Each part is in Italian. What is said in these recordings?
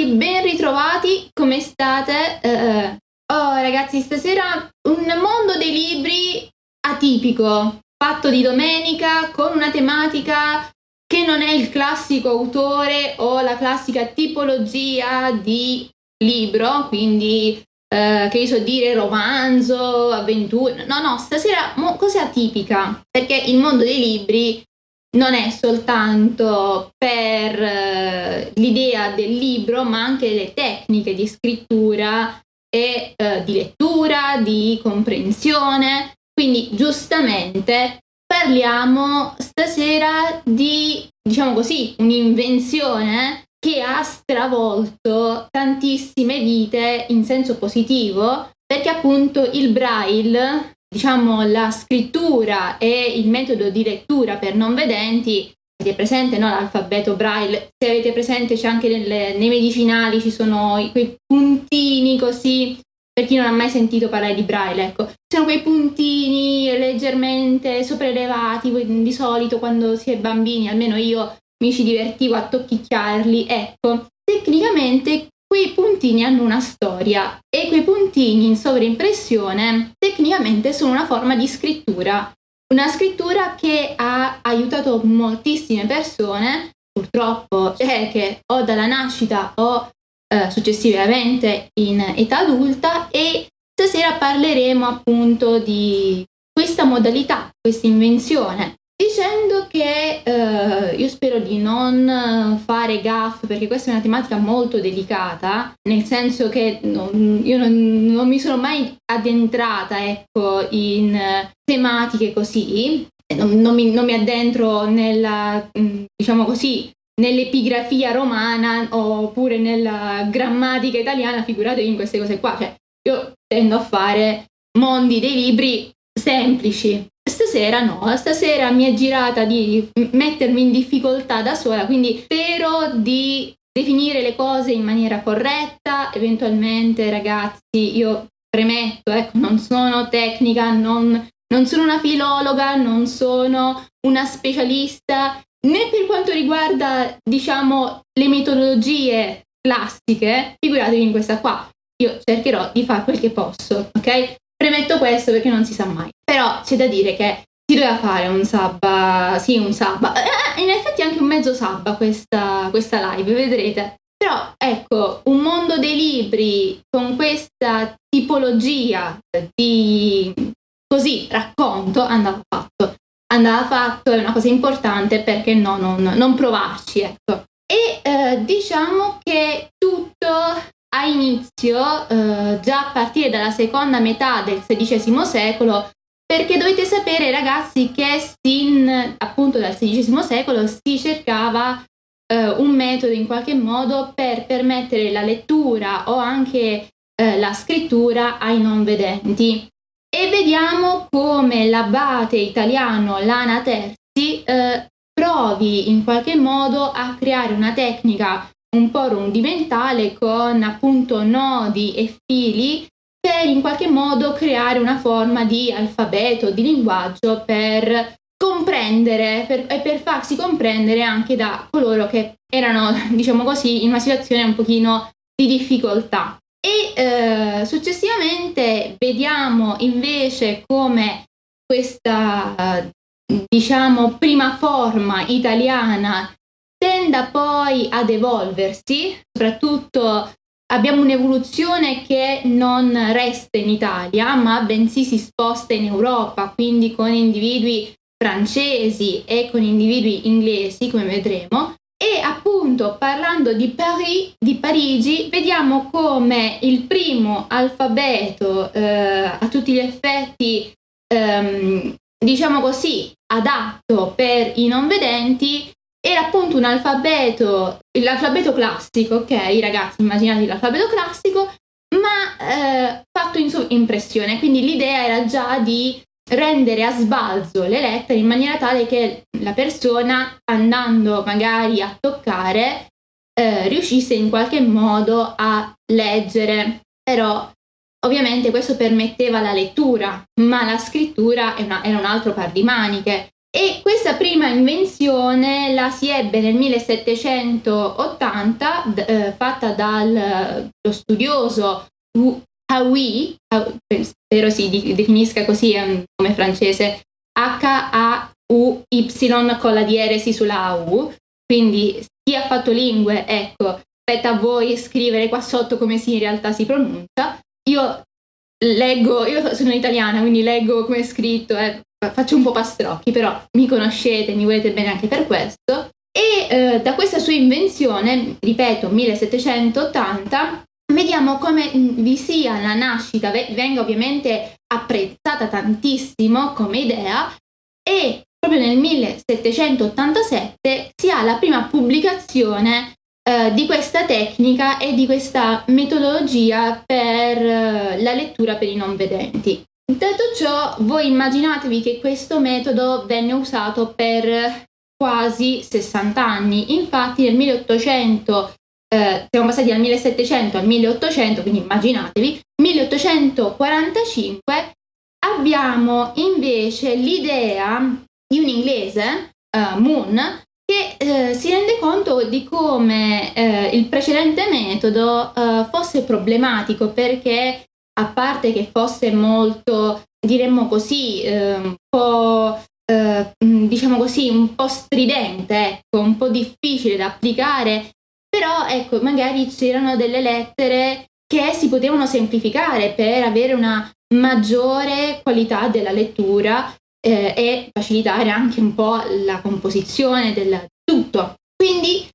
Bentornati, ben ritrovati, come state? Uh, oh ragazzi, stasera un mondo dei libri atipico, fatto di domenica, con una tematica che non è il classico autore o la classica tipologia di libro, quindi Uh, che so dire romanzo, avventura. No, no, stasera mo- cos'è atipica? Perché il mondo dei libri non è soltanto per uh, l'idea del libro, ma anche le tecniche di scrittura e uh, di lettura, di comprensione. Quindi giustamente parliamo stasera di, diciamo così, un'invenzione che ha stravolto tantissime vite in senso positivo, perché appunto il braille diciamo, la scrittura e il metodo di lettura per non vedenti, avete presente no, l'alfabeto braille, se avete presente c'è anche nelle, nei medicinali, ci sono quei puntini così, per chi non ha mai sentito parlare di braille, ecco, sono quei puntini leggermente sopraelevati, di solito quando si è bambini, almeno io mi ci divertivo a tocchicchiarli, ecco, tecnicamente quei puntini hanno una storia e quei puntini in sovraimpressione tecnicamente sono una forma di scrittura. Una scrittura che ha aiutato moltissime persone, purtroppo cieche o dalla nascita o eh, successivamente in età adulta e stasera parleremo appunto di questa modalità, questa invenzione dicendo che eh, io spero di non fare gaff perché questa è una tematica molto delicata, nel senso che non, io non, non, mi sono mai addentrata ecco, in tematiche così, non, non, mi, mi addentro nella, mm, diciamo così, nell'epigrafia romana oppure nella grammatica italiana, figuratevi in queste cose qua, cioè io tendo a fare mondi dei libri semplici, Stasera no, stasera mi è girata di mettermi in difficoltà da sola, quindi spero di definire le cose in maniera corretta, eventualmente ragazzi io premetto, ecco, non sono tecnica, non, non sono una filologa, non sono una specialista, né per quanto riguarda, diciamo, le metodologie classiche, figuratevi in questa qua. Io cercherò di fare quel che posso, ok? Premetto questo perché non si sa mai. Però c'è da dire che si doveva fare un sabba, sì, un sabba, eh, in effetti anche un mezzo sabba questa, questa live, vedrete. Però ecco, un mondo dei libri con questa tipologia di così racconto andava fatto. Andava fatto, è una cosa importante perché no, non, non provarci, ecco. E eh, diciamo che tutto ha inizio eh, già a partire dalla seconda metà del XVI secolo, perché dovete sapere ragazzi che sin appunto dal XVI secolo si cercava eh, un metodo in qualche modo per permettere la lettura o anche eh, la scrittura ai non vedenti. E vediamo come l'abate italiano Lana Terzi eh, provi in qualche modo a creare una tecnica un po' rudimentale con appunto nodi e fili per in qualche modo creare una forma di alfabeto, di linguaggio per comprendere per, e per farsi comprendere anche da coloro che erano, diciamo così, in una situazione un pochino di difficoltà. E eh, successivamente vediamo invece come questa, diciamo, prima forma italiana tenda poi ad evolversi, soprattutto abbiamo un'evoluzione che non resta in Italia, ma bensì si sposta in Europa, quindi con individui francesi e con individui inglesi, come vedremo. E appunto parlando di, Paris, di Parigi, vediamo come il primo alfabeto eh, a tutti gli effetti, ehm, diciamo così, adatto per i non vedenti era appunto un alfabeto, l'alfabeto classico, ok ragazzi, immaginate l'alfabeto classico, ma eh, fatto in impressione, quindi l'idea era già di rendere a sbalzo le lettere in maniera tale che la persona andando magari a toccare eh, riuscisse in qualche modo a leggere, però ovviamente questo permetteva la lettura, ma la scrittura era un altro par di maniche E questa prima invenzione la si ebbe nel 1780, eh, fatta dallo studioso Haui, spero si definisca così um, come francese, H-A-U-Y con la dieresi sulla A-U, quindi chi ha fatto lingue, ecco, aspetta a voi scrivere qua sotto come si in realtà si pronuncia. Io leggo, io sono italiana, quindi leggo come è scritto, eh, faccio un po' pastrocchi, però mi conoscete, mi volete bene anche per questo. E eh, da questa sua invenzione, ripeto, 1780, vediamo come mm, vi sia la nascita, venga ovviamente apprezzata tantissimo come idea e proprio nel 1787 si ha la prima pubblicazione eh, di questa tecnica e di questa metodologia per eh, la lettura per i non vedenti. Detto ciò, voi immaginatevi che questo metodo venne usato per quasi 60 anni, infatti nel 1800 eh, siamo passati dal 1700 al 1800, quindi immaginatevi, 1845 abbiamo invece l'idea di un inglese, uh, Moon, che eh, si rende conto di come eh, il precedente metodo eh, fosse problematico perché a parte che fosse molto, diremmo così, eh, un po' eh, diciamo così, un po' stridente, ecco, un po' difficile da applicare, però ecco, magari c'erano delle lettere che si potevano semplificare per avere una maggiore qualità della lettura eh, e facilitare anche un po' la composizione del tutto. Quindi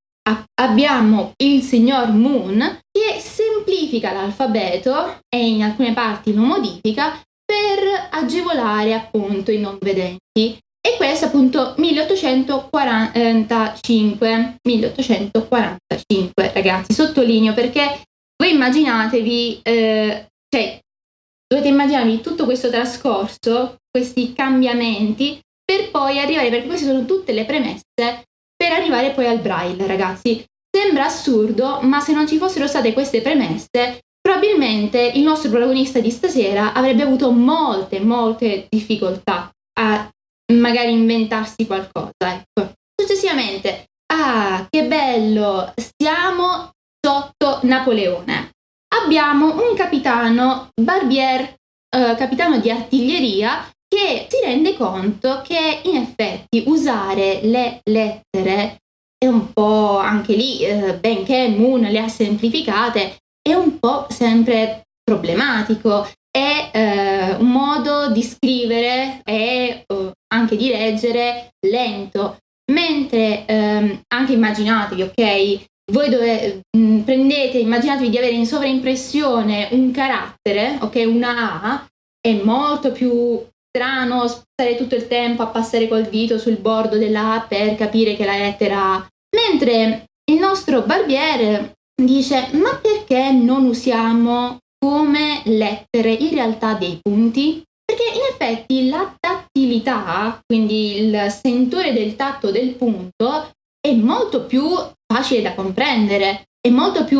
abbiamo il signor Moon che semplifica l'alfabeto e in alcune parti lo modifica per agevolare appunto i non vedenti. E questo appunto 1845, 1845 ragazzi, sottolineo perché voi immaginatevi, eh, cioè dovete immaginarvi tutto questo trascorso, questi cambiamenti, per poi arrivare, perché queste sono tutte le premesse per arrivare poi al braille, ragazzi. Sembra assurdo, ma se non ci fossero state queste premesse, probabilmente il nostro protagonista di stasera avrebbe avuto molte, molte difficoltà a magari inventarsi qualcosa. Ecco. Successivamente, ah, che bello, siamo sotto Napoleone abbiamo un capitano Barbier, eh, capitano di artiglieria, che si rende conto che in effetti usare le lettere è un po' anche lì, eh, benché Moon le ha semplificate, è un po' sempre problematico. È eh, un modo di scrivere e uh, anche di leggere lento. Mentre ehm, anche immaginatevi, ok, voi dove, mh, mm, prendete, immaginatevi di avere in sovraimpressione un carattere, ok, una A, è molto più strano stare tutto il tempo a passare col dito sul bordo della per capire che la lettera A. Mentre il nostro barbiere dice, ma perché non usiamo come lettere in realtà dei punti? Perché in effetti la tattilità, quindi il sentore del tatto del punto, è molto più facile da comprendere, è molto più,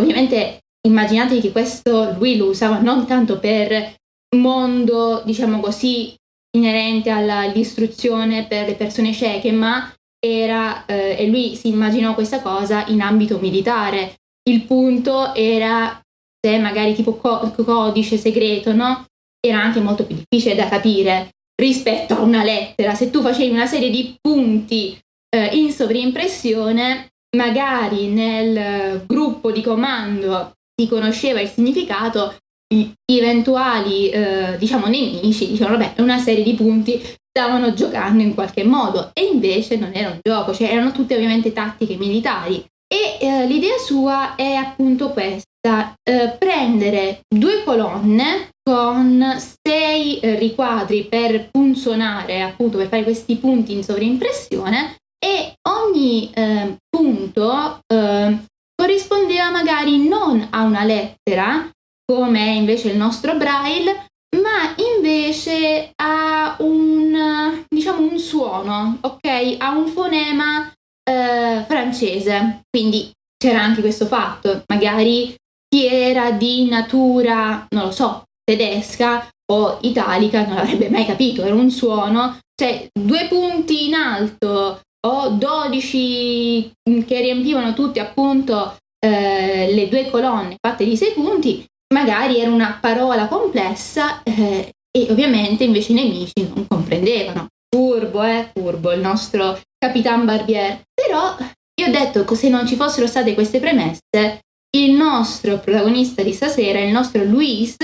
ovviamente immaginatevi che questo lui lo usava non tanto per mondo, diciamo così, inerente all'istruzione per le persone cieche, ma era, eh, e lui si immaginò questa cosa in ambito militare. Il punto era, se magari tipo co- codice segreto, no? Era anche molto più difficile da capire rispetto a una lettera. Se tu facevi una serie di punti eh, in sovrimpressione, magari nel gruppo di comando si conosceva il significato, gli eventuali eh, diciamo nemici dicevano vabbè una serie di punti stavano giocando in qualche modo. E invece non era un gioco cioè erano tutte ovviamente tattiche militari. E eh, l'idea sua è appunto questa eh, prendere due colonne con sei riquadri per punzonare appunto per fare questi punti in sovrimpressione e ogni eh, punto eh, corrispondeva magari non a una lettera, come è invece il nostro braille, ma invece a un, diciamo, un suono, ok? A un fonema eh, francese. Quindi c'era anche questo fatto, magari chi era di natura, non lo so, tedesca o italica non l'avrebbe mai capito, era un suono cioè due punti in alto o 12 che riempivano tutti appunto eh, le due colonne fatte di sei punti, magari era una parola complessa eh, e ovviamente invece i nemici non comprendevano. Furbo, eh, furbo il nostro Capitan Barbier. Però io ho detto che se non ci fossero state queste premesse, il nostro protagonista di stasera, il nostro Luis,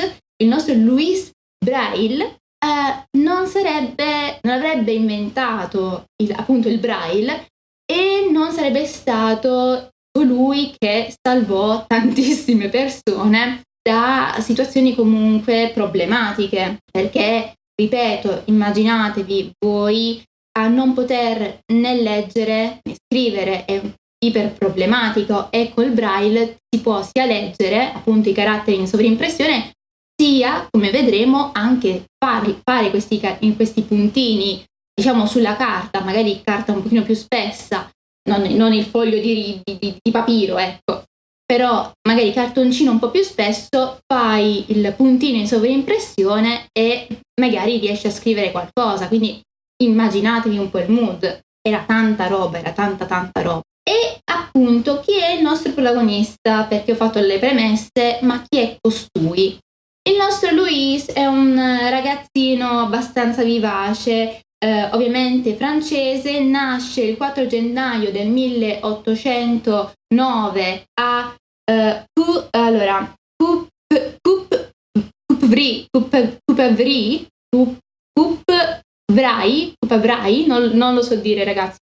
il nostro Luis Braille, eh, non sarebbe, non avrebbe inventato il, appunto il Braille e non sarebbe stato colui che salvò tantissime persone da situazioni comunque problematiche, perché, ripeto, immaginatevi voi a non poter né leggere né scrivere, è iper problematico e col braille si può sia leggere appunto i caratteri in sovrimpressione sia, come vedremo, anche fare, fare questi, questi puntini, diciamo sulla carta, magari carta un pochino più spessa, non, non il foglio di, di, di, papiro, ecco, però magari cartoncino un po' più spesso fai il puntino in sovrimpressione e magari riesci a scrivere qualcosa, quindi immaginatevi un po' il mood, era tanta roba, era tanta tanta roba. E appunto chi è il nostro protagonista? Perché ho fatto le premesse, ma chi è costui? Il nostro Luis è un ragazzino abbastanza vivace, eh, ovviamente francese, nasce il 4 gennaio del 1809 a eh, Coup, allora, Coup, Coup, Coupvry, Coupvry, Coupvray, Coupvray, non, non lo so dire ragazzi.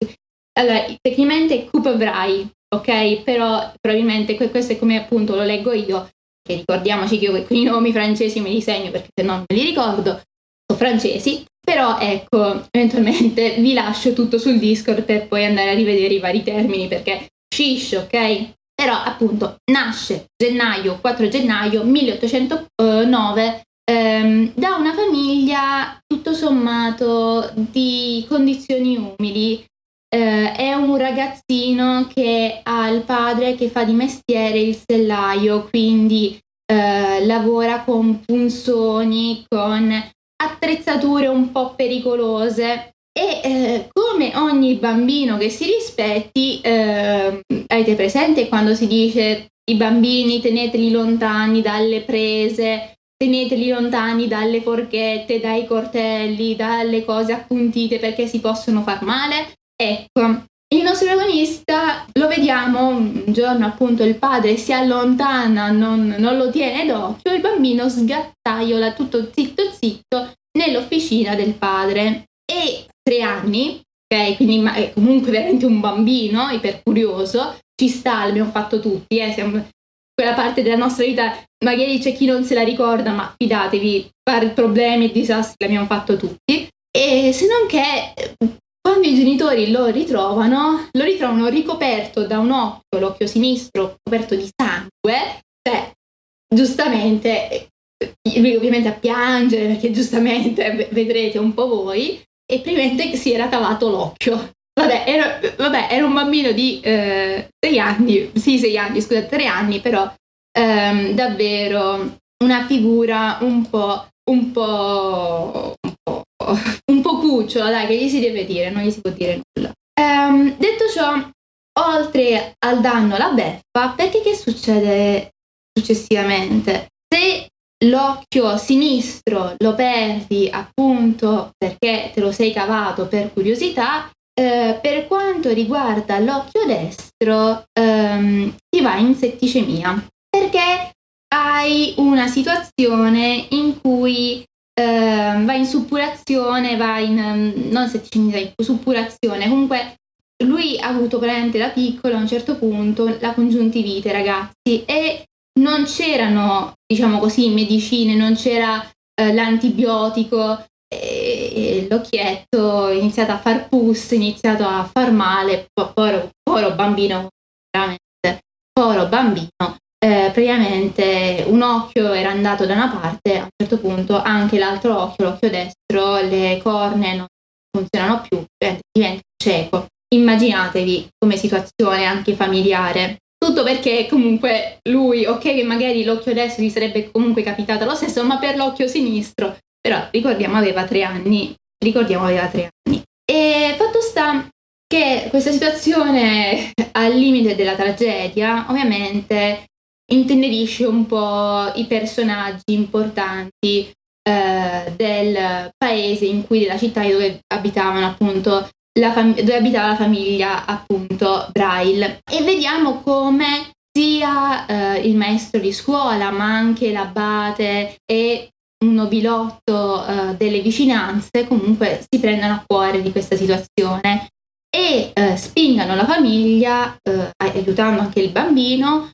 Allora, tecnicamente Coupvray, ok? Però probabilmente questo è come appunto lo leggo io, che ricordiamoci che io i nomi francesi me li segno perché se no non me li ricordo, sono francesi, però ecco, eventualmente vi lascio tutto sul Discord per poi andare a rivedere i vari termini perché shish, ok? Però appunto nasce gennaio, 4 gennaio 1809 ehm, da una famiglia tutto sommato di condizioni umili. Eh, è un ragazzino che ha il padre che fa di mestiere il sellaio, quindi eh, lavora con punzoni, con attrezzature un po' pericolose e eh, come ogni bambino che si rispetti, eh, avete presente quando si dice i bambini teneteli lontani dalle prese, teneteli lontani dalle forchette, dai cortelli, dalle cose appuntite perché si possono far male? Ecco, il nostro protagonista lo vediamo un giorno appunto il padre si allontana, non, non lo tiene d'occhio, il bambino sgattaiola tutto zitto zitto nell'officina del padre e tre anni, ok? Quindi è comunque veramente un bambino ipercurioso, ci sta, l'abbiamo fatto tutti, eh? Siamo, quella parte della nostra vita, magari c'è chi non se la ricorda, ma fidatevi, fare problemi e disastri l'abbiamo fatto tutti. E se non che quando i genitori lo ritrovano, lo ritrovano ricoperto da un occhio, l'occhio sinistro coperto di sangue, cioè giustamente lui ovviamente a piangere perché giustamente vedrete un po' voi e probabilmente si era cavato l'occhio. Vabbè, era, vabbè, era un bambino di eh, sei anni, sì sei anni, scusate, tre anni, però ehm, davvero una figura un po', un po', un po', cucciola, dai, che gli si deve dire, non gli si può dire nulla. Um, detto ciò, oltre al danno alla beffa, perché che succede successivamente? Se l'occhio sinistro lo perdi appunto perché te lo sei cavato per curiosità, eh, per quanto riguarda l'occhio destro ehm, ti va in setticemia perché hai una situazione in cui eh, vai in suppurazione, vai in mm, non setticemia, suppurazione, comunque lui ha avuto veramente da piccolo a un certo punto la congiuntivite ragazzi e non c'erano, diciamo così, medicine, non c'era eh, l'antibiotico e, l'occhietto è iniziato a far pus, è iniziato a far male, povero, povero bambino, veramente, povero bambino, eh, praticamente un occhio era andato da una parte, a un certo punto anche l'altro occhio, l'occhio destro, le cornee non funzionano più, diventa cieco. Immaginatevi come situazione anche familiare. Tutto perché comunque lui, ok, magari l'occhio destro gli sarebbe comunque capitato lo stesso, ma per l'occhio sinistro, però ricordiamo aveva tre anni, ricordiamo aveva tre E fatto sta che questa situazione al limite della tragedia ovviamente intenerisce un po' i personaggi importanti eh, del paese in cui, della città dove abitavano appunto fam- dove abitava la famiglia appunto Braille. E vediamo come sia eh, il maestro di scuola ma anche l'abate e un nobilotto eh, delle vicinanze comunque si prendano a cuore di questa situazione e eh, spingano la famiglia, eh, aiutando anche il bambino,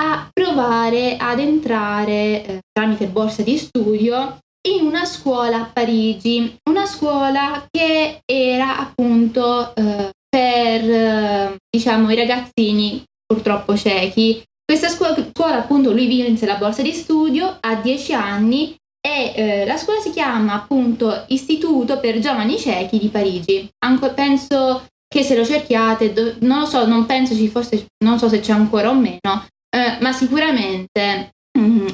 a provare ad entrare eh, tramite borsa di studio in una scuola a Parigi, una scuola che era appunto eh, per eh, diciamo i ragazzini purtroppo ciechi. Questa scuola, scuola appunto lui vinse la borsa di studio a 10 anni e eh, la scuola si chiama appunto Istituto per giovani ciechi di Parigi. Anco, penso che se lo cerchiate, do, non lo so, non penso ci fosse, non so se c'è ancora o meno, eh, ma sicuramente mm,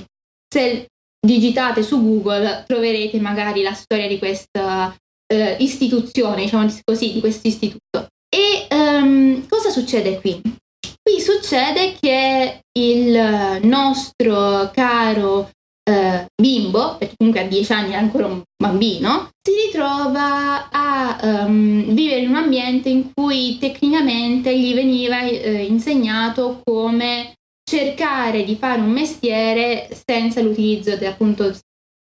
se digitate su Google troverete magari la storia di questa eh, istituzione, diciamo così, di questo istituto. E um, cosa succede qui? Qui succede che il nostro caro eh, bimbo, perché comunque a 10 anni è ancora un bambino, si ritrova a um, vivere in un ambiente in cui tecnicamente gli veniva eh, insegnato come cercare di fare un mestiere senza l'utilizzo di appunto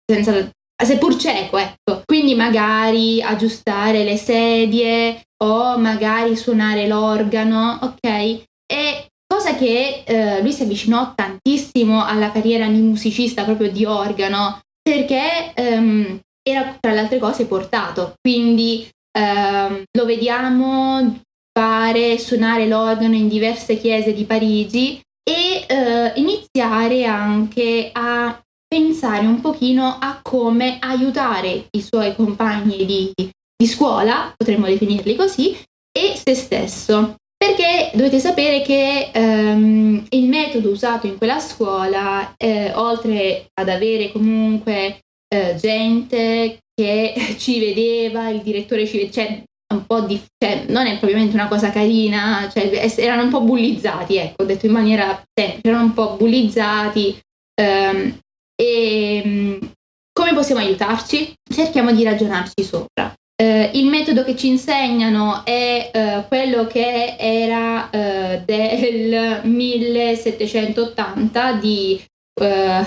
senza seppur cieco, ecco. Quindi magari aggiustare le sedie o magari suonare l'organo, ok? E cosa che eh, lui si avvicinò tantissimo alla carriera di musicista proprio di organo perché ehm, era tra le altre cose portato, quindi ehm, lo vediamo fare suonare l'organo in diverse chiese di Parigi e eh, iniziare anche a pensare un pochino a come aiutare i suoi compagni di, di scuola, potremmo definirli così, e se stesso. Perché dovete sapere che ehm, il metodo usato in quella scuola, eh, oltre ad avere comunque eh, gente che ci vedeva, il direttore ci vedeva, cioè un po' di, cioè, non è propriamente una cosa carina, cioè, erano un po' bullizzati, ecco, detto in maniera semplice, erano un po' bullizzati. Ehm, e mm, come possiamo aiutarci? Cerchiamo di ragionarci sopra. Eh, il metodo che ci insegnano è eh, quello che era eh, del 1780 di eh,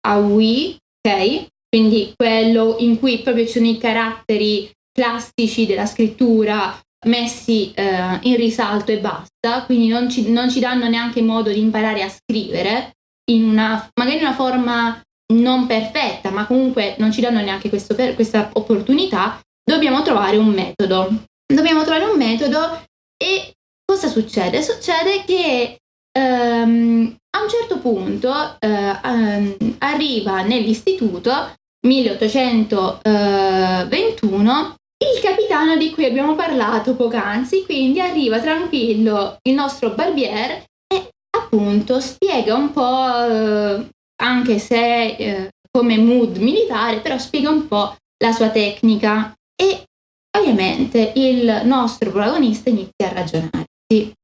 Hawi, ok? Quindi quello in cui proprio ci sono i caratteri classici della scrittura messi eh, in risalto e basta, quindi non ci, non ci danno neanche modo di imparare a scrivere in una, magari in una forma non perfetta, ma comunque non ci danno neanche questo, questa opportunità, dobbiamo trovare un metodo. Dobbiamo trovare un metodo e cosa succede? Succede che um, a un certo punto uh, um, arriva nell'istituto 1821 il capitano di cui abbiamo parlato poc'anzi, quindi arriva tranquillo il nostro barbier e appunto spiega un po', eh, anche se eh, come mood militare, però spiega un po' la sua tecnica e ovviamente il nostro protagonista inizia a ragionarsi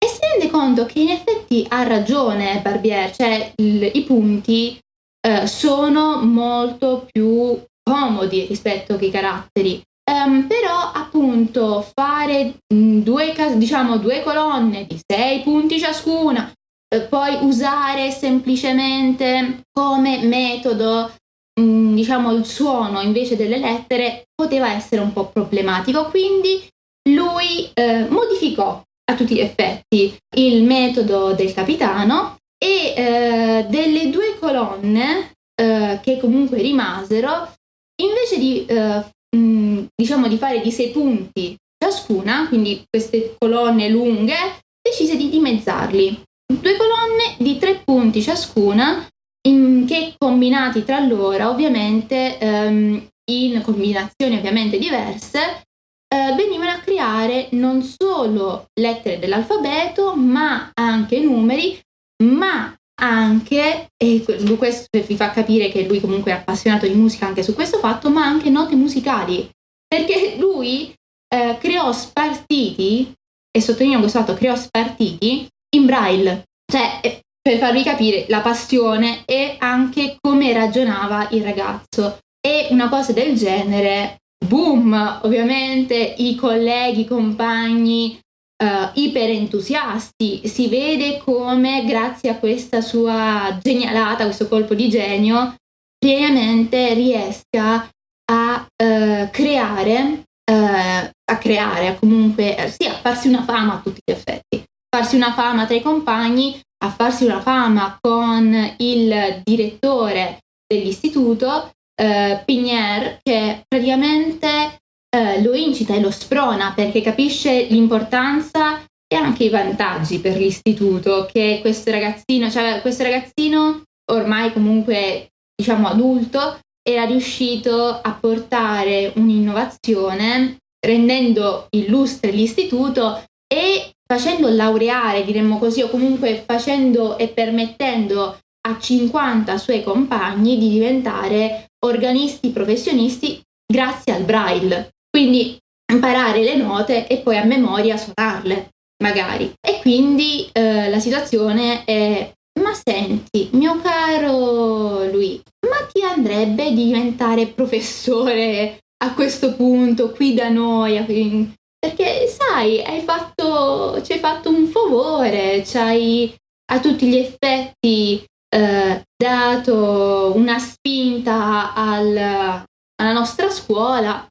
e si rende conto che in effetti ha ragione Barbier, cioè il, i punti eh, sono molto più comodi rispetto che i caratteri. Um, però appunto fare due, diciamo, due colonne di sei punti ciascuna, eh, poi usare semplicemente come metodo diciamo il suono invece delle lettere poteva essere un po' problematico, quindi lui eh, modificò a tutti gli effetti il metodo del capitano e eh, delle due colonne eh, che comunque rimasero, invece di, eh, mh, diciamo di fare di sei punti ciascuna, quindi queste colonne lunghe, decise di dimezzarli. Due colonne di tre punti ciascuna, in, che combinati tra loro, ovviamente ehm, in combinazioni ovviamente diverse, eh, venivano a creare non solo lettere dell'alfabeto, ma anche numeri, ma anche, e questo vi fa capire che lui comunque è appassionato di musica anche su questo fatto, ma anche note musicali, perché lui eh, creò spartiti, e sottolineo questo fatto, creò spartiti in braille. Cioè, eh, per farvi capire la passione e anche come ragionava il ragazzo. E una cosa del genere, boom, ovviamente i colleghi, i compagni uh, iper entusiasti, si vede come grazie a questa sua genialata, questo colpo di genio, pienamente riesca a uh, creare, uh, a creare comunque, sì, a farsi una fama a tutti gli effetti, farsi una fama tra i compagni, a farsi una fama con il direttore dell'istituto, eh, Pigner, che praticamente eh, lo incita e lo sprona perché capisce l'importanza e anche i vantaggi per l'istituto che questo ragazzino, cioè questo ragazzino ormai comunque diciamo adulto, era riuscito a portare un'innovazione rendendo illustre l'istituto e facendo laureare, diremmo così, o comunque facendo e permettendo a 50 suoi compagni di diventare organisti professionisti grazie al braille. Quindi imparare le note e poi a memoria suonarle, magari. E quindi eh, la situazione è ma senti, mio caro lui, ma ti andrebbe di diventare professore a questo punto qui da noi? Perché sai, hai fatto, ci hai fatto un favore, ci hai a tutti gli effetti eh, dato una spinta al, alla nostra scuola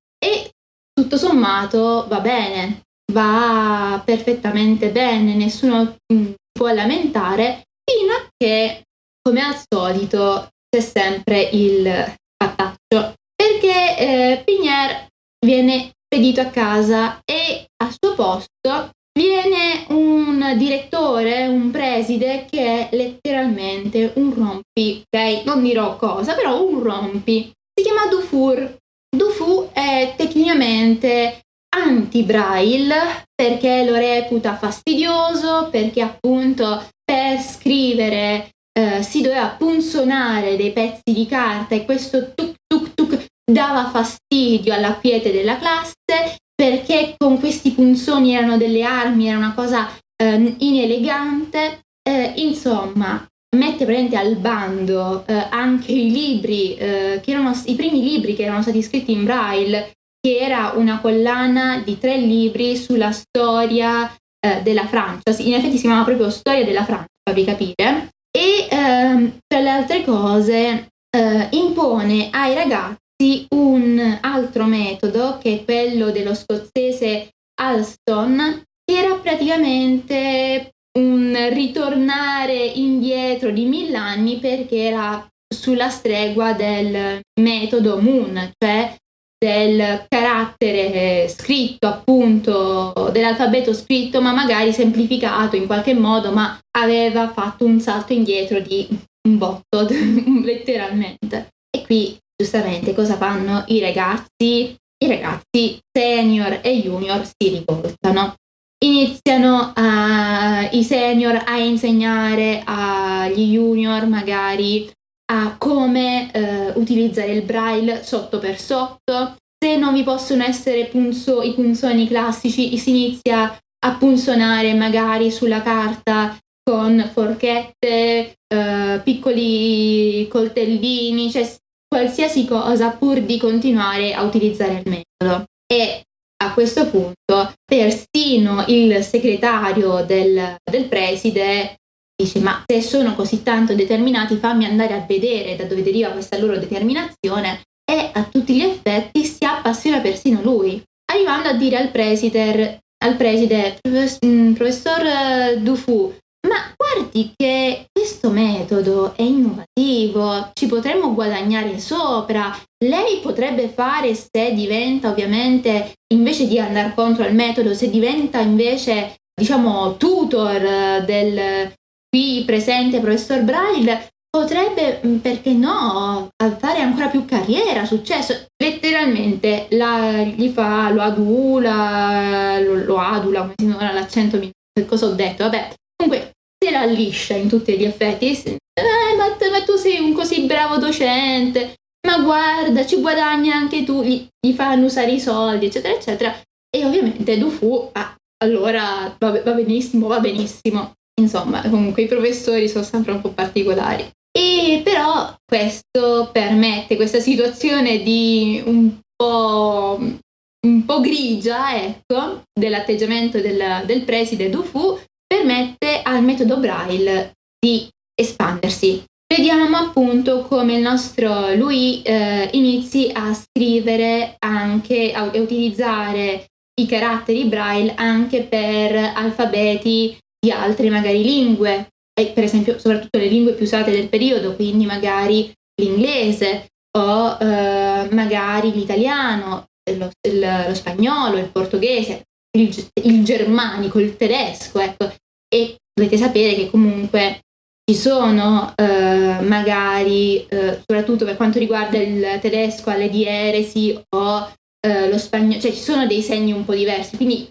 tutto sommato va bene, va perfettamente bene, nessuno mm, può lamentare fino a che, come al solito, c'è sempre il fattaccio. Perché eh, Pigner viene spedito a casa e al suo posto viene un direttore, un preside che è letteralmente un rompi, ok? Non dirò cosa, però un rompi. Si chiama Dufour. Dufour è tecnicamente anti-braille perché lo reputa fastidioso, perché appunto per scrivere eh, si doveva punzonare dei pezzi di carta e questo tuk tuk tuk dava fastidio alla quiete della classe perché con questi punzoni erano delle armi, era una cosa eh, inelegante. Eh, insomma, mette presente al bando eh, anche i libri, eh, che erano i primi libri che erano stati scritti in braille, che era una collana di tre libri sulla storia eh, della Francia. In effetti si chiamava proprio Storia della Francia, per capire. E ehm, tra le altre cose eh, impone ai ragazzi un altro metodo che è quello dello scozzese Alston, che era praticamente un ritornare indietro di mille anni perché era sulla stregua del metodo Moon, cioè del carattere scritto appunto dell'alfabeto scritto ma magari semplificato in qualche modo ma aveva fatto un salto indietro di un botto letteralmente e qui giustamente cosa fanno i ragazzi? I ragazzi senior e junior si rivoltano. Iniziano a, i senior a insegnare agli junior magari a come eh, utilizzare il braille sotto per sotto. Se non vi possono essere punzo, i punzoni classici, si inizia a punzonare magari sulla carta con forchette, eh, piccoli coltellini, cioè qualsiasi cosa pur di continuare a utilizzare il metodo. E a questo punto persino il segretario del, del preside dice ma se sono così tanto determinati fammi andare a vedere da dove deriva questa loro determinazione e a tutti gli effetti si appassiona persino lui, arrivando a dire al preside, al preside mm, professor eh, Dufu, ma guardi che questo metodo è innovativo, ci potremmo guadagnare sopra. Lei potrebbe fare se diventa ovviamente, invece di andare contro il metodo, se diventa invece, diciamo, tutor del qui presente professor Braille, potrebbe, mm, perché no, fare ancora più carriera, successo. Letteralmente la, gli fa, lo adula, lo, lo adula, come si chiama l'accento, che cosa ho detto? Vabbè, comunque se la liscia in tutti gli effetti. Eh, ma, ma, tu sei un così bravo docente, ma guarda, ci guadagni anche tu, gli, gli fanno usare i soldi, eccetera, eccetera. e ovviamente Dufu, ah, allora va, va benissimo, va benissimo. Insomma, comunque i professori sono sempre un po' particolari. E però questo permette questa situazione di un po', un po grigia, ecco, dell'atteggiamento del, del preside Dufu, permette al metodo Braille di espandersi. Vediamo appunto come il nostro Louis eh, inizi a scrivere anche, a utilizzare i caratteri Braille anche per alfabeti di altre magari lingue, e per esempio soprattutto le lingue più usate del periodo, quindi magari l'inglese o eh, magari l'italiano, lo, il, lo, spagnolo, il portoghese, il, il, germanico, il tedesco, ecco. E dovete sapere che comunque ci sono eh, magari, eh, soprattutto per quanto riguarda il tedesco, alle dieresi o eh, lo spagnolo, cioè ci sono dei segni un po' diversi, quindi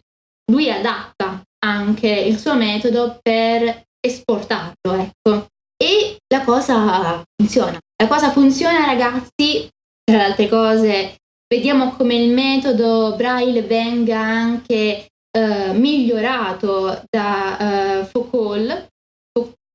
lui adatta anche il suo metodo per esportarlo, ecco. E la cosa funziona. La cosa funziona, ragazzi, tra le altre cose, vediamo come il metodo Braille venga anche eh, migliorato da eh, Foucault,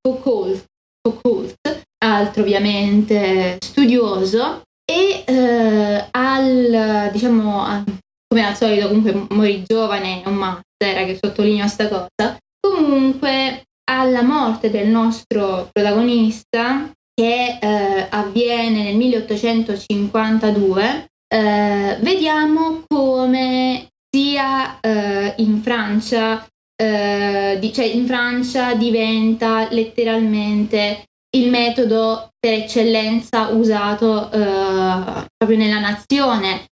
Foucault, Foucault, altro ovviamente studioso, e eh, al, diciamo, come al solito comunque morì giovane, è un master che sottolineo questa cosa, comunque alla morte del nostro protagonista che eh, avviene nel 1852, eh, vediamo come sia eh, in Francia, eh, cioè in Francia diventa letteralmente il metodo per eccellenza usato eh, proprio nella nazione.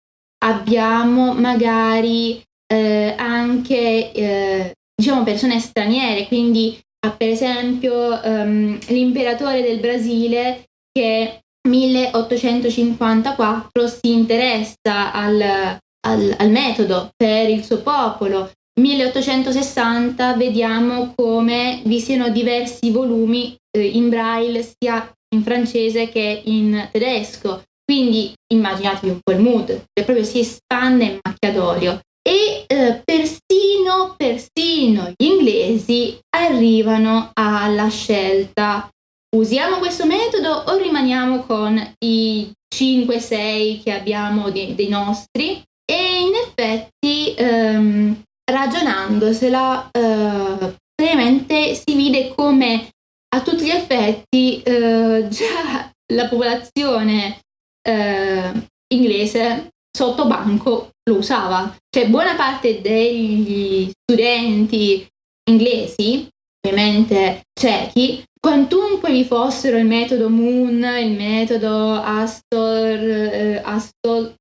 Abbiamo magari eh, anche diciamo persone straniere, quindi per esempio um, l'imperatore del Brasile che 1854 si interessa al, al, al metodo per il suo popolo. 1860 vediamo come vi siano diversi volumi eh, in braille sia in francese che in tedesco. Quindi immaginatevi un po' il mood, che proprio si espande in macchia d'olio. E eh, persino, persino gli inglesi arrivano alla scelta. Usiamo questo metodo o rimaniamo con i 5-6 che abbiamo di, dei nostri? E in effetti ehm, ragionandosela eh, praticamente si vede come a tutti gli effetti eh, già la popolazione eh, inglese sotto banco lo usava. Cioè buona parte degli studenti inglesi, ovviamente ciechi, quantunque vi fossero il metodo Moon, il metodo Astor, eh, Astor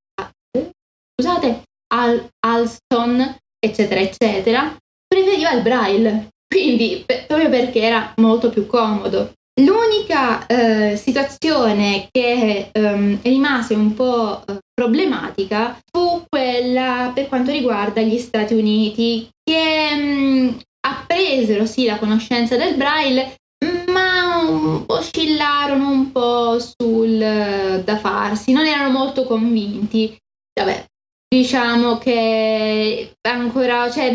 eh, scusate, Al, Alston, eccetera, eccetera, preferiva il braille, quindi per, proprio perché era molto più comodo. L'unica eh, situazione che ehm, rimase un po' eh, problematica fu quella per quanto riguarda gli Stati Uniti, che mh, mm, appresero sì la conoscenza del braille, ma oscillarono un po' sul uh, da farsi, non erano molto convinti. Vabbè, diciamo che ancora cioè,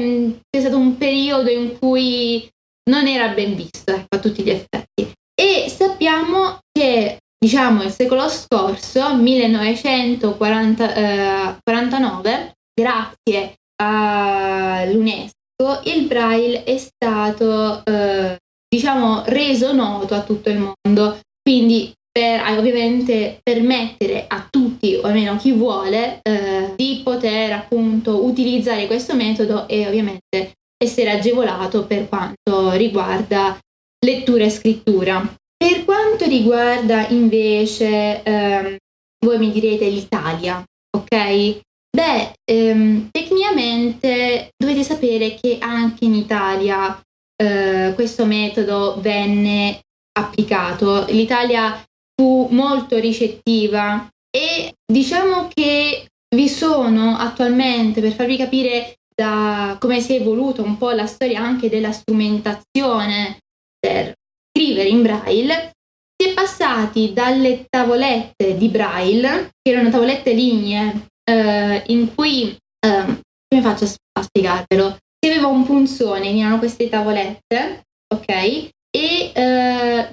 c'è stato un periodo in cui non era ben visto ecco, a tutti gli effetti. E sappiamo che diciamo il secolo scorso, 1949, eh, grazie all'UNESCO, il Braille è stato eh, diciamo reso noto a tutto il mondo. Quindi per ovviamente permettere a tutti, o almeno chi vuole, eh, di poter appunto utilizzare questo metodo e ovviamente essere agevolato per quanto riguarda lettura e scrittura. Per quanto riguarda invece, ehm, voi mi direte l'Italia, ok? Beh, ehm, tecnicamente dovete sapere che anche in Italia eh, questo metodo venne applicato. L'Italia fu molto ricettiva e diciamo che vi sono attualmente, per farvi capire da come si è evoluta un po' la storia anche della strumentazione per scrivere in braille, si è passati dalle tavolette di braille, che erano tavolette lignee, eh, in cui, eh, come faccio a spiegarvelo. Si aveva un punzone, venivano queste tavolette, ok? E eh,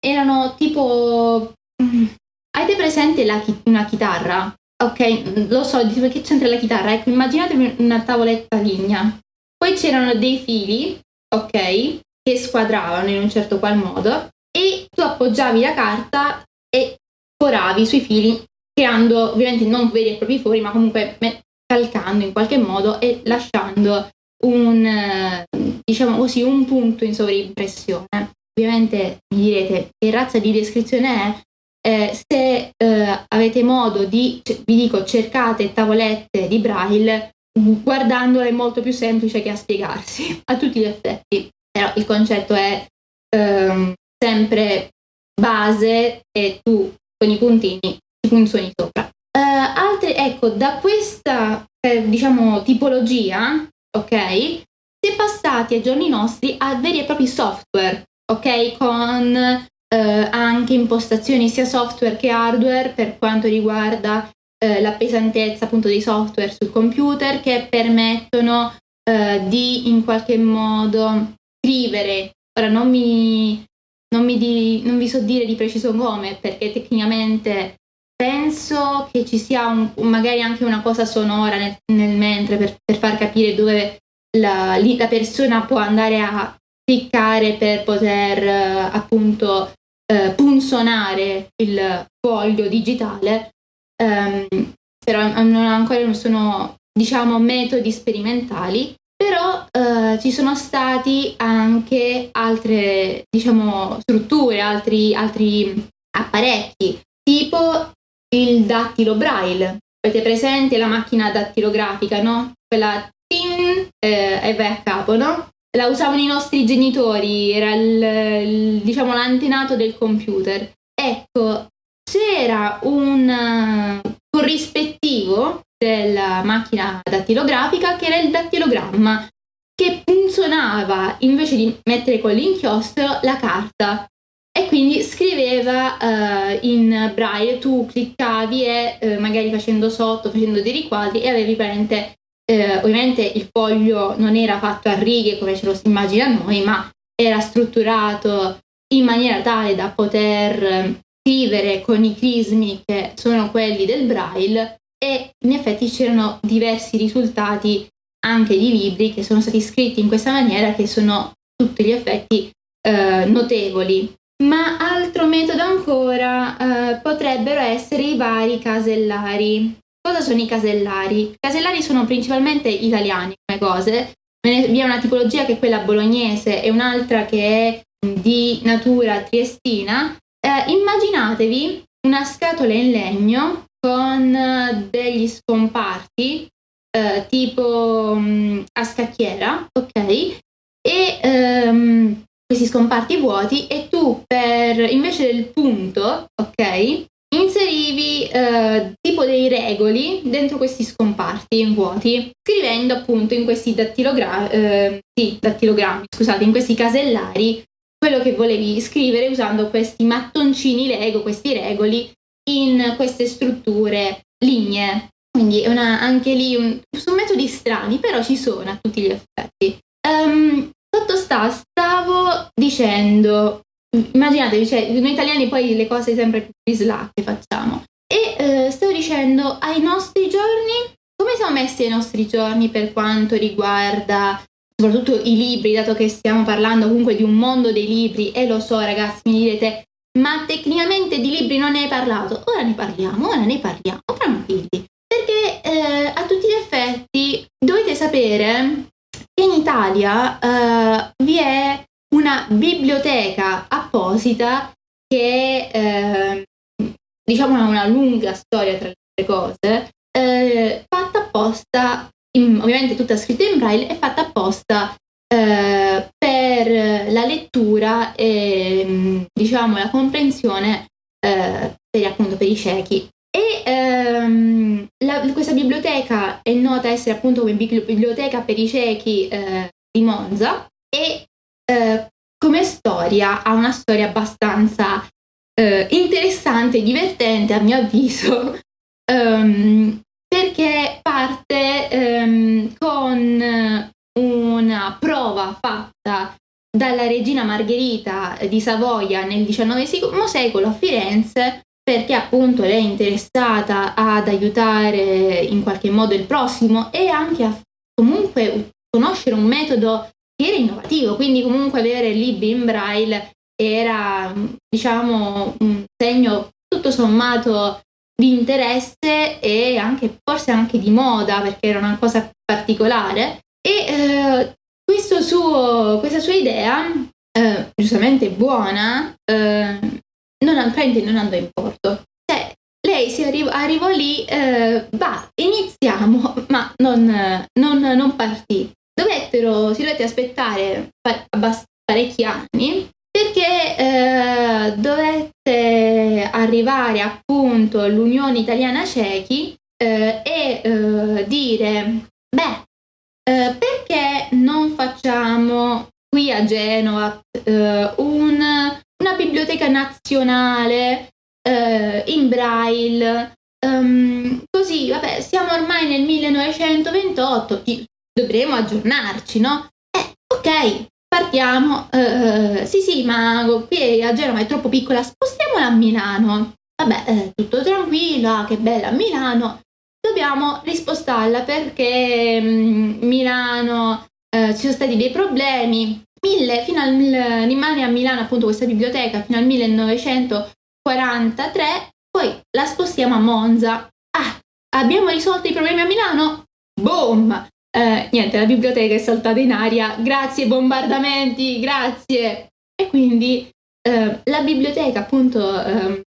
erano tipo... Mm, avete presente la, una chitarra? Ok, lo so, che c'entra la chitarra? Ecco, immaginatevi una tavoletta ligna. Poi c'erano dei fili, ok, che squadravano in un certo qual modo e tu appoggiavi la carta e foravi sui fili, creando ovviamente non veri e propri fori, ma comunque calcando in qualche modo e lasciando un, diciamo così, un punto in sovrimpressione. Ovviamente mi direte che razza di descrizione è, eh, se eh, avete modo di, vi dico, cercate tavolette di braille, guardandole è molto più semplice che a spiegarsi a tutti gli effetti. Però il concetto è ehm, sempre base e tu con i puntini ci funzioni sopra. Uh, altre, ecco, da questa eh, diciamo tipologia, ok, si è passati ai giorni nostri a veri e propri software, ok, con eh, anche impostazioni sia software che hardware per quanto riguarda eh, la pesantezza appunto dei software sul computer che permettono eh, di in qualche modo scrivere. Ora non mi, non, mi di, non vi so dire di preciso come perché tecnicamente penso che ci sia un, magari anche una cosa sonora nel, nel mentre per, per, far capire dove la, la, persona può andare a cliccare per poter uh, appunto uh, punzonare il foglio digitale, um, però non ancora non sono diciamo metodi sperimentali, però uh, ci sono stati anche altre diciamo strutture, altri, altri apparecchi, tipo il dattilo braille. Avete presente la macchina dattilografica, no? Quella tin eh, e vai a capo, no? La usavano i nostri genitori, era il, il, diciamo l'antenato del computer. Ecco, c'era un uh, corrispettivo della macchina dattilografica che era il dattilogramma che funzionava invece di mettere con l'inchiostro la carta e quindi scriveva uh, in braille, tu cliccavi e uh, magari facendo sotto, facendo dei riquadri e avevi veramente eh, ovviamente il foglio non era fatto a righe come ce lo si immagina noi, ma era strutturato in maniera tale da poter ehm, scrivere con i crismi che sono quelli del braille e in effetti c'erano diversi risultati anche di libri che sono stati scritti in questa maniera che sono tutti gli effetti eh, notevoli. Ma altro metodo ancora eh, potrebbero essere i vari casellari. Cosa sono i casellari? I casellari sono principalmente italiani come cose, vi è una tipologia che è quella bolognese e un'altra che è di natura triestina. Eh, immaginatevi una scatola in legno con degli scomparti eh, tipo mh, mm, a scacchiera, ok? E ehm, questi scomparti vuoti e tu per invece del punto, ok? Inserivi eh, tipo dei regoli dentro questi scomparti vuoti, scrivendo appunto in questi dattilogrammi, eh, sì, dattilogrammi, scusate, in questi casellari quello che volevi scrivere usando questi mattoncini Lego, questi regoli in queste strutture lignee. Quindi è una, anche lì un, sono metodi strani, però ci sono a tutti gli effetti. Um, sotto sta, stavo dicendo immaginatevi, cioè, noi italiani poi le cose sempre più bislacche facciamo. E eh, stavo dicendo, ai nostri giorni, come siamo messi ai nostri giorni per quanto riguarda soprattutto i libri, dato che stiamo parlando comunque di un mondo dei libri e lo so ragazzi, mi direte, ma tecnicamente di libri non ne hai parlato? Ora ne parliamo, ora ne parliamo, tranquilli. Perché eh, a tutti gli effetti dovete sapere che in Italia eh, vi è una biblioteca apposita che eh, diciamo ha una lunga storia tra le cose, eh, fatta apposta, in, ovviamente tutta scritta in braille, è fatta apposta eh, per la lettura e diciamo la comprensione eh, per, appunto per i ciechi. E ehm, la, questa biblioteca è nota essere appunto come biblioteca per i ciechi eh, di Monza e eh, come storia ha una storia abbastanza eh, interessante e divertente a mio avviso. Um, perché parte ehm, con una prova fatta dalla regina Margherita di Savoia nel XIX secolo a Firenze perché appunto lei è interessata ad aiutare in qualche modo il prossimo e anche a comunque conoscere un metodo era innovativo, quindi comunque avere libri in braille era diciamo un segno tutto sommato di interesse e anche forse anche di moda perché era una cosa particolare. E eh, suo, questa sua idea eh, giustamente buona eh, non, non andò in porto. Cioè, lei si arrivò, arrivò lì eh, va iniziamo ma non, non, non partì dovettero si dovette aspettare parecchi anni perché eh, dovette arrivare appunto l'Unione Italiana Cechi eh, e eh, dire, beh, eh, perché non facciamo qui a Genova eh, un, una biblioteca nazionale eh, in braille? Um, così, vabbè, siamo ormai nel 1928, dovremo aggiornarci, no? Eh, ok, partiamo. Uh, sì, sì, ma qui a Genova è troppo piccola, spostiamola a Milano. Vabbè, eh, tutto tranquillo, ah, che bella Milano. Dobbiamo rispostarla perché um, Milano uh, ci sono stati dei problemi. Mille, fino al, rimane a Milano appunto questa biblioteca fino al 1943, poi la spostiamo a Monza. Ah, abbiamo risolto i problemi a Milano? Boom! Eh, niente, la biblioteca è saltata in aria, grazie bombardamenti, grazie. E quindi eh, la biblioteca appunto eh,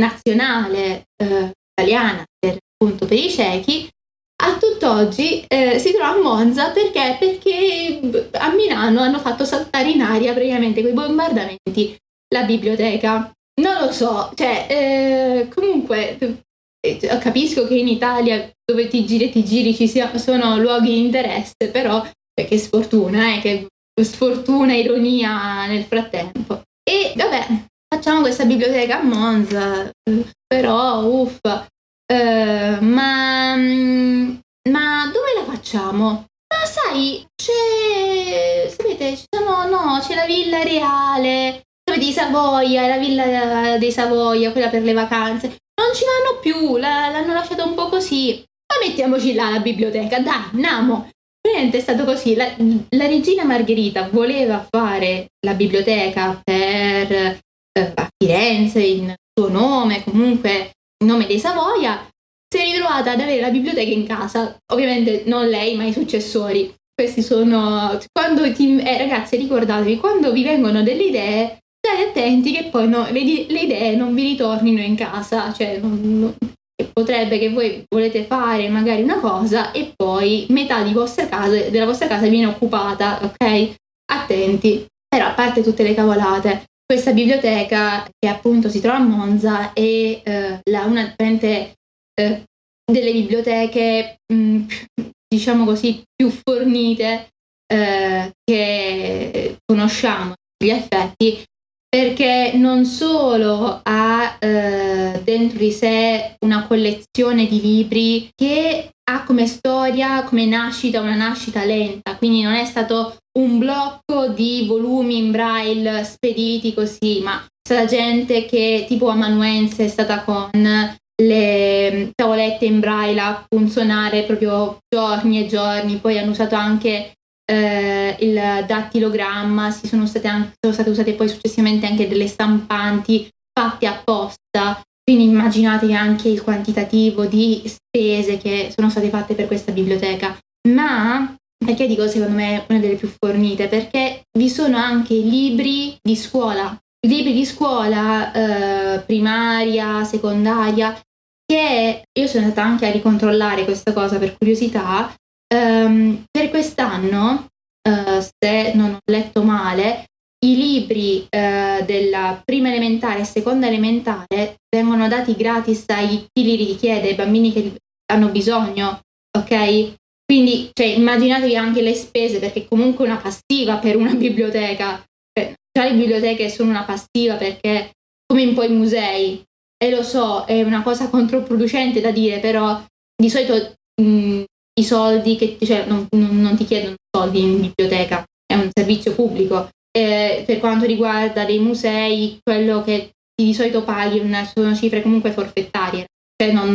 nazionale eh, italiana per, appunto, per i ciechi a tutt'oggi eh, si trova a Monza perché? Perché a Milano hanno fatto saltare in aria praticamente quei bombardamenti la biblioteca. Non lo so, cioè, eh, comunque capisco che in Italia dove ti giri e ti giri ci sia, sono luoghi di interesse, però cioè, che sfortuna, eh, che sfortuna, ironia nel frattempo. E vabbè, facciamo questa biblioteca a Monza, però uffa, eh, ma, ma dove la facciamo? Ma sai, c'è, sapete, ci no, c'è la Villa Reale, sapete, di Savoia, la Villa dei Savoia, quella per le vacanze non ci vanno più, la, l'hanno lasciata un po' così. Ma mettiamoci là la biblioteca, dai, andiamo. Praticamente è stato così, la, la, regina Margherita voleva fare la biblioteca per eh, a Firenze in suo nome, comunque in nome dei Savoia, si è ritrovata ad avere la biblioteca in casa, ovviamente non lei ma i successori. Questi sono, quando ti, eh, ragazzi ricordatevi, quando vi vengono delle idee state attenti che poi no, le, le, idee non vi ritornino in casa, cioè non, potrebbe che voi volete fare magari una cosa e poi metà di vostra casa, della vostra casa viene occupata, ok? Attenti. Però a parte tutte le cavolate, questa biblioteca che appunto si trova a Monza è eh, la, una eh, delle biblioteche mh, mm, diciamo così più fornite eh, che conosciamo gli effetti perché non solo ha eh, dentro di sé una collezione di libri che ha come storia, come nascita, una nascita lenta, quindi non è stato un blocco di volumi in braille spediti così, ma è stata gente che tipo amanuense è stata con le tavolette in braille a funzionare proprio giorni e giorni, poi hanno usato anche eh, il dattilogramma, si sono state, anche, sono state usate poi successivamente anche delle stampanti fatte apposta, quindi immaginatevi anche il quantitativo di spese che sono state fatte per questa biblioteca. Ma perché dico secondo me una delle più fornite? Perché vi sono anche libri di scuola, libri di scuola eh, primaria, secondaria, che io sono andata anche a ricontrollare questa cosa per curiosità Um, per quest'anno, uh, se non ho letto male, i libri uh, della prima elementare e seconda elementare vengono dati gratis ai chi li richiede, ai bambini che hanno bisogno, ok? Quindi cioè, immaginatevi anche le spese, perché comunque una passiva per una biblioteca. Cioè, già le biblioteche sono una passiva perché, come un po' i musei, e lo so, è una cosa controproducente da dire, però di solito mh, i soldi che cioè, non, non, ti chiedono soldi in biblioteca, è un servizio pubblico. Eh, per quanto riguarda dei musei, quello che di solito paghi una, sono cifre comunque forfettarie, cioè non,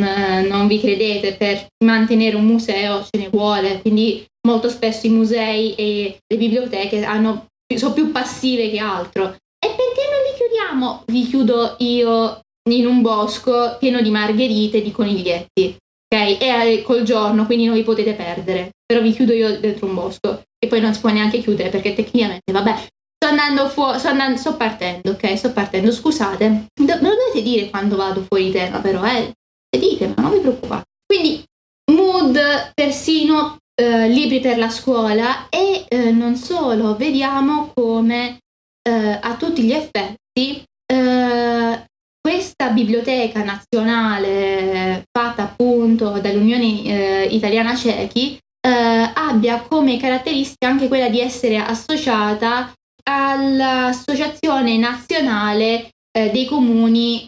non vi credete, per mantenere un museo ce ne vuole, quindi molto spesso i musei e le biblioteche hanno, sono più passive che altro. E perché non li chiudiamo? Vi chiudo io in un bosco pieno di margherite e di coniglietti ok? E col giorno, quindi non vi potete perdere. Però vi chiudo io dentro un bosco e poi non si può neanche chiudere perché tecnicamente, vabbè, sto andando fuori, sto, andando, sto partendo, ok? Sto partendo, scusate. Me lo dovete dire quando vado fuori tema, però, eh? Dite, ma non vi preoccupate. Quindi, mood, persino eh, libri per la scuola e eh, non solo, vediamo come eh, a tutti gli effetti eh, questa biblioteca nazionale fatta appunto dall'Unione eh, Italiana Cechi eh, abbia come caratteristica anche quella di essere associata all'Associazione Nazionale eh, dei Comuni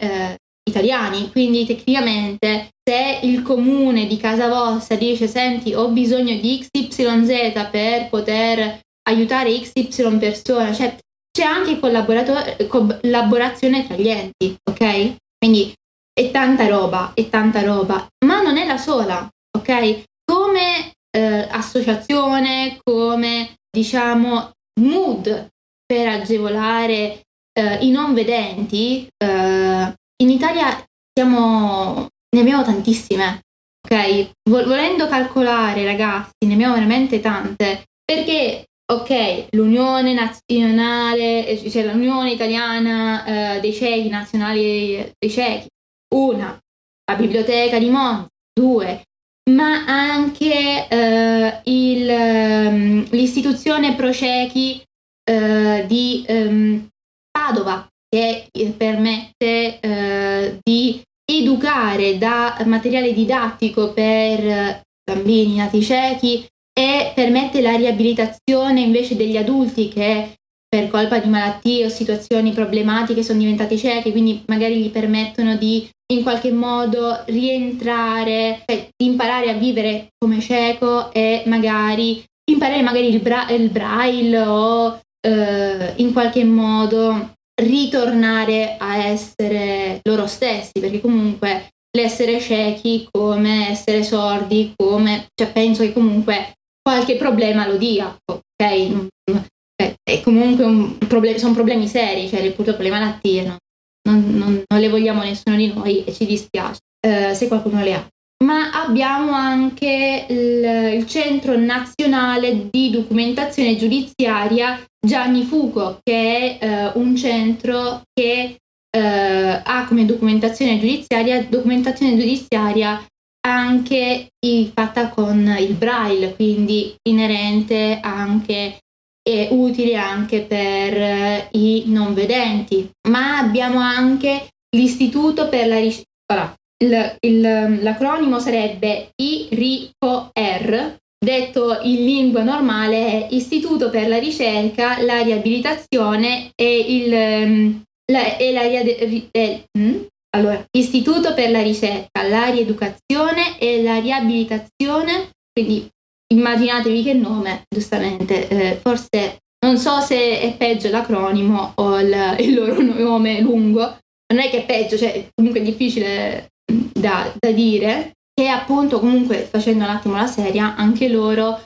italiani. Quindi tecnicamente se il comune di casa vostra dice senti ho bisogno di XYZ per poter aiutare XY persona, cioè c'è anche collaborazione tra gli enti, ok? Quindi è tanta roba, è tanta roba, ma non è la sola, ok? Come eh, associazione, come diciamo mood per agevolare eh, i non vedenti, eh, in Italia siamo, ne abbiamo tantissime, ok? Volendo calcolare, ragazzi, ne abbiamo veramente tante, perché ok, l'Unione Nazionale, eh, cioè l'Unione Italiana eh, dei Cechi, Nazionali dei Cechi, una, la Biblioteca di Monza, due, ma anche eh, il, um, l'istituzione Pro Cechi eh, di um, Padova, che eh, permette eh, di educare da materiale didattico per bambini nati ciechi e permette la riabilitazione invece degli adulti che per colpa di malattie o situazioni problematiche sono diventati ciechi, quindi magari gli permettono di in qualche modo rientrare, cioè imparare a vivere come cieco e magari imparare magari il, bra- il braille o eh, in qualche modo ritornare a essere loro stessi, perché comunque l'essere ciechi come essere sordi, come, cioè penso che comunque qualche problema lo dia, ok? È comunque un problem- sono problemi seri, cioè purtroppo le malattie no? non, non, non, le vogliamo nessuno di noi e ci dispiace eh, se qualcuno le ha. Ma abbiamo anche il, il Centro Nazionale di Documentazione Giudiziaria Gianni Fuco, che è eh, un centro che eh, ha come documentazione giudiziaria documentazione giudiziaria anche fatta con il braille, quindi inerente anche e utile anche per eh, i non vedenti. Ma abbiamo anche l'istituto per la ricerca. Allora, il, il, l'acronimo sarebbe IRICOR, detto in lingua normale è Istituto per la ricerca, la riabilitazione e, il, ehm, la, e la, eh, mm? Allora, Istituto per la ricerca, la rieducazione e la riabilitazione, quindi immaginatevi che nome, giustamente, eh, forse non so se è peggio l'acronimo o il, il, loro nome lungo, non è che è peggio, cioè comunque è difficile mm, da, da dire, che appunto comunque facendo un attimo la serie, anche loro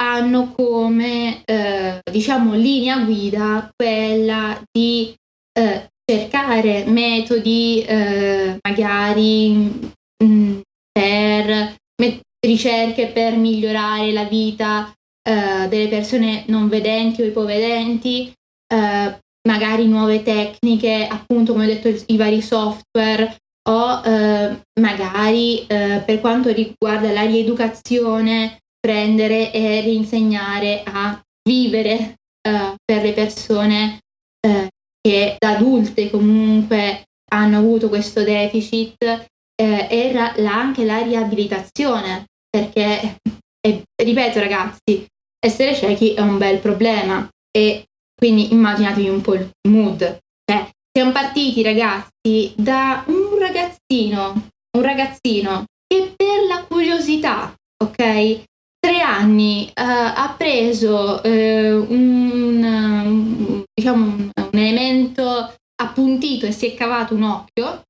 hanno come eh, diciamo linea guida quella di eh, cercare metodi eh, magari mh, mm, per met- ricerche per migliorare la vita eh, delle persone non vedenti o ipovedenti, eh, magari nuove tecniche, appunto come ho detto i vari software o eh, magari eh, per quanto riguarda la rieducazione prendere e rinsegnare a vivere eh, per le persone che da adulte comunque hanno avuto questo deficit eh, era la, anche la riabilitazione, perché, eh, ripeto ragazzi, essere ciechi è un bel problema e quindi immaginatevi un po' il mood. Cioè, siamo partiti ragazzi da un ragazzino, un ragazzino che per la curiosità ok? Tre anni uh, ha preso un, un, diciamo un, un elemento appuntito e si è cavato un occhio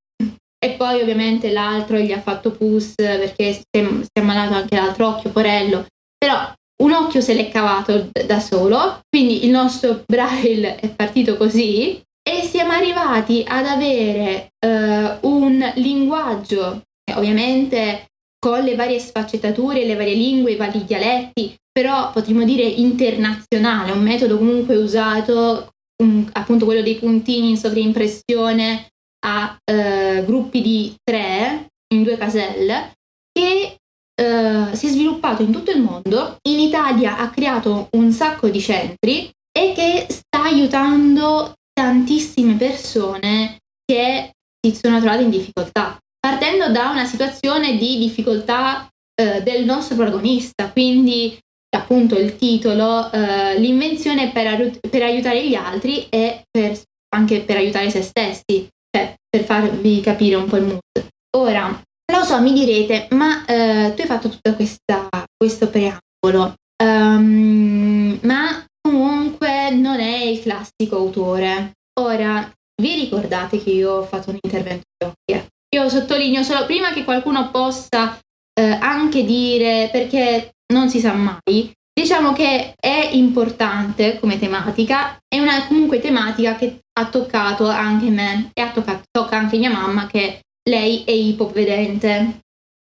e poi ovviamente l'altro gli ha fatto pus perché si è, si è ammalato anche l'altro occhio, porello. Però un occhio se l'è cavato da solo, quindi il nostro braille è partito così e siamo arrivati ad avere uh, un linguaggio, ovviamente con le varie sfaccettature, le varie lingue, i vari dialetti, però potremmo dire internazionale, un metodo comunque usato, um, appunto quello dei puntini in sovraimpressione a uh, gruppi di tre in due caselle, che uh, si è sviluppato in tutto il mondo. In Italia ha creato un sacco di centri e che sta aiutando tantissime persone che si sono trovate in difficoltà, partendo da una situazione di difficoltà eh, del nostro protagonista, quindi appunto il titolo, eh, l'invenzione per, per, aiutare gli altri e per, anche per aiutare se stessi, cioè per farvi capire un po' il mood. Ora, lo so, mi direte, ma eh, tu hai fatto tutto questo preambolo, um, ma comunque non è il classico autore. Ora, vi ricordate che io ho fatto un intervento di occhi? Io sottolineo solo prima che qualcuno possa eh, anche dire, perché non si sa mai, diciamo che è importante come tematica, è una comunque tematica che ha toccato anche me e ha toccato, tocca anche mia mamma che lei è ipovedente.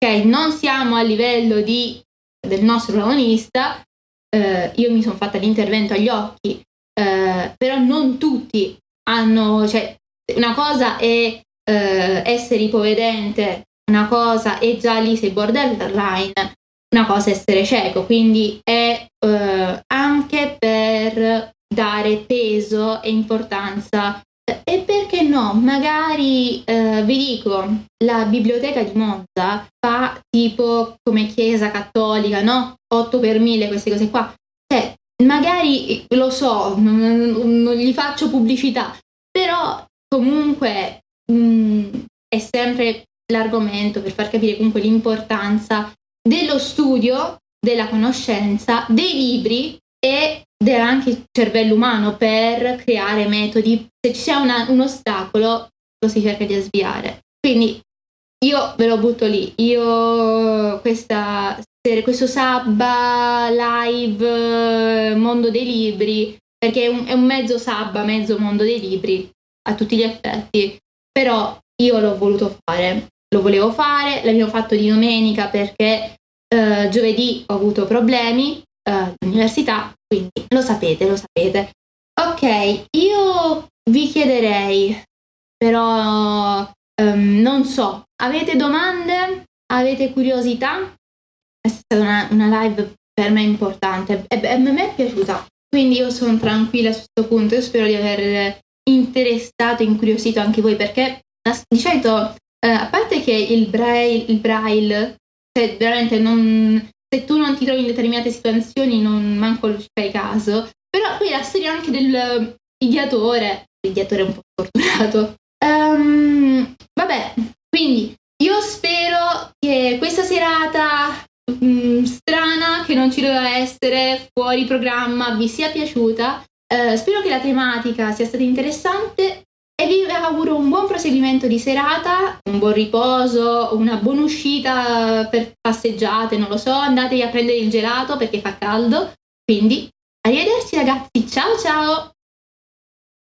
Ok, non siamo a livello di, del nostro protagonista, eh, io mi sono fatta l'intervento agli occhi, eh, però non tutti hanno, cioè, una cosa è eh, essere ipovedente, una cosa è già lì sei borderline, una cosa essere cieco, quindi è eh, anche per dare peso e importanza e perché no, magari eh, vi dico, la biblioteca di Monza fa tipo come chiesa cattolica, no? 8 per 1000 queste cose qua. Cioè, magari lo so, non, non gli faccio pubblicità, però comunque mh, mm, è sempre l'argomento per far capire comunque l'importanza dello studio, della conoscenza, dei libri e anche il cervello umano per creare metodi. Se c'è una, un ostacolo, lo si cerca di sviare. Quindi io ve lo butto lì. Io questa, questo sabba live mondo dei libri, perché è un, è un mezzo sabba, mezzo mondo dei libri a tutti gli effetti. Però io l'ho voluto fare, lo volevo fare, l'abbiamo fatto di domenica perché eh, giovedì ho avuto problemi uh, all'università, quindi lo sapete, lo sapete. Ok, io vi chiederei, però um, non so, avete domande? Avete curiosità? È stata una, una live per me importante e, e a me è piaciuta, quindi io sono tranquilla su questo punto. Io spero di aver interessato incuriosito anche voi perché di solito, eh, a parte che il braille, il braille cioè veramente non, se tu non ti trovi in determinate situazioni non manco ci fai caso. Però poi la storia anche dell'ideatore, l'ideatore è un po' fortunato. Um, vabbè, quindi io spero che questa serata mh, mm, strana, che non ci doveva essere, fuori programma, vi sia piaciuta. Uh, spero che la tematica sia stata interessante e vi auguro un buon proseguimento di serata, un buon riposo, una buona uscita per passeggiate, non lo so, andatevi a prendere il gelato perché fa caldo. Quindi, arrivederci ragazzi, ciao ciao!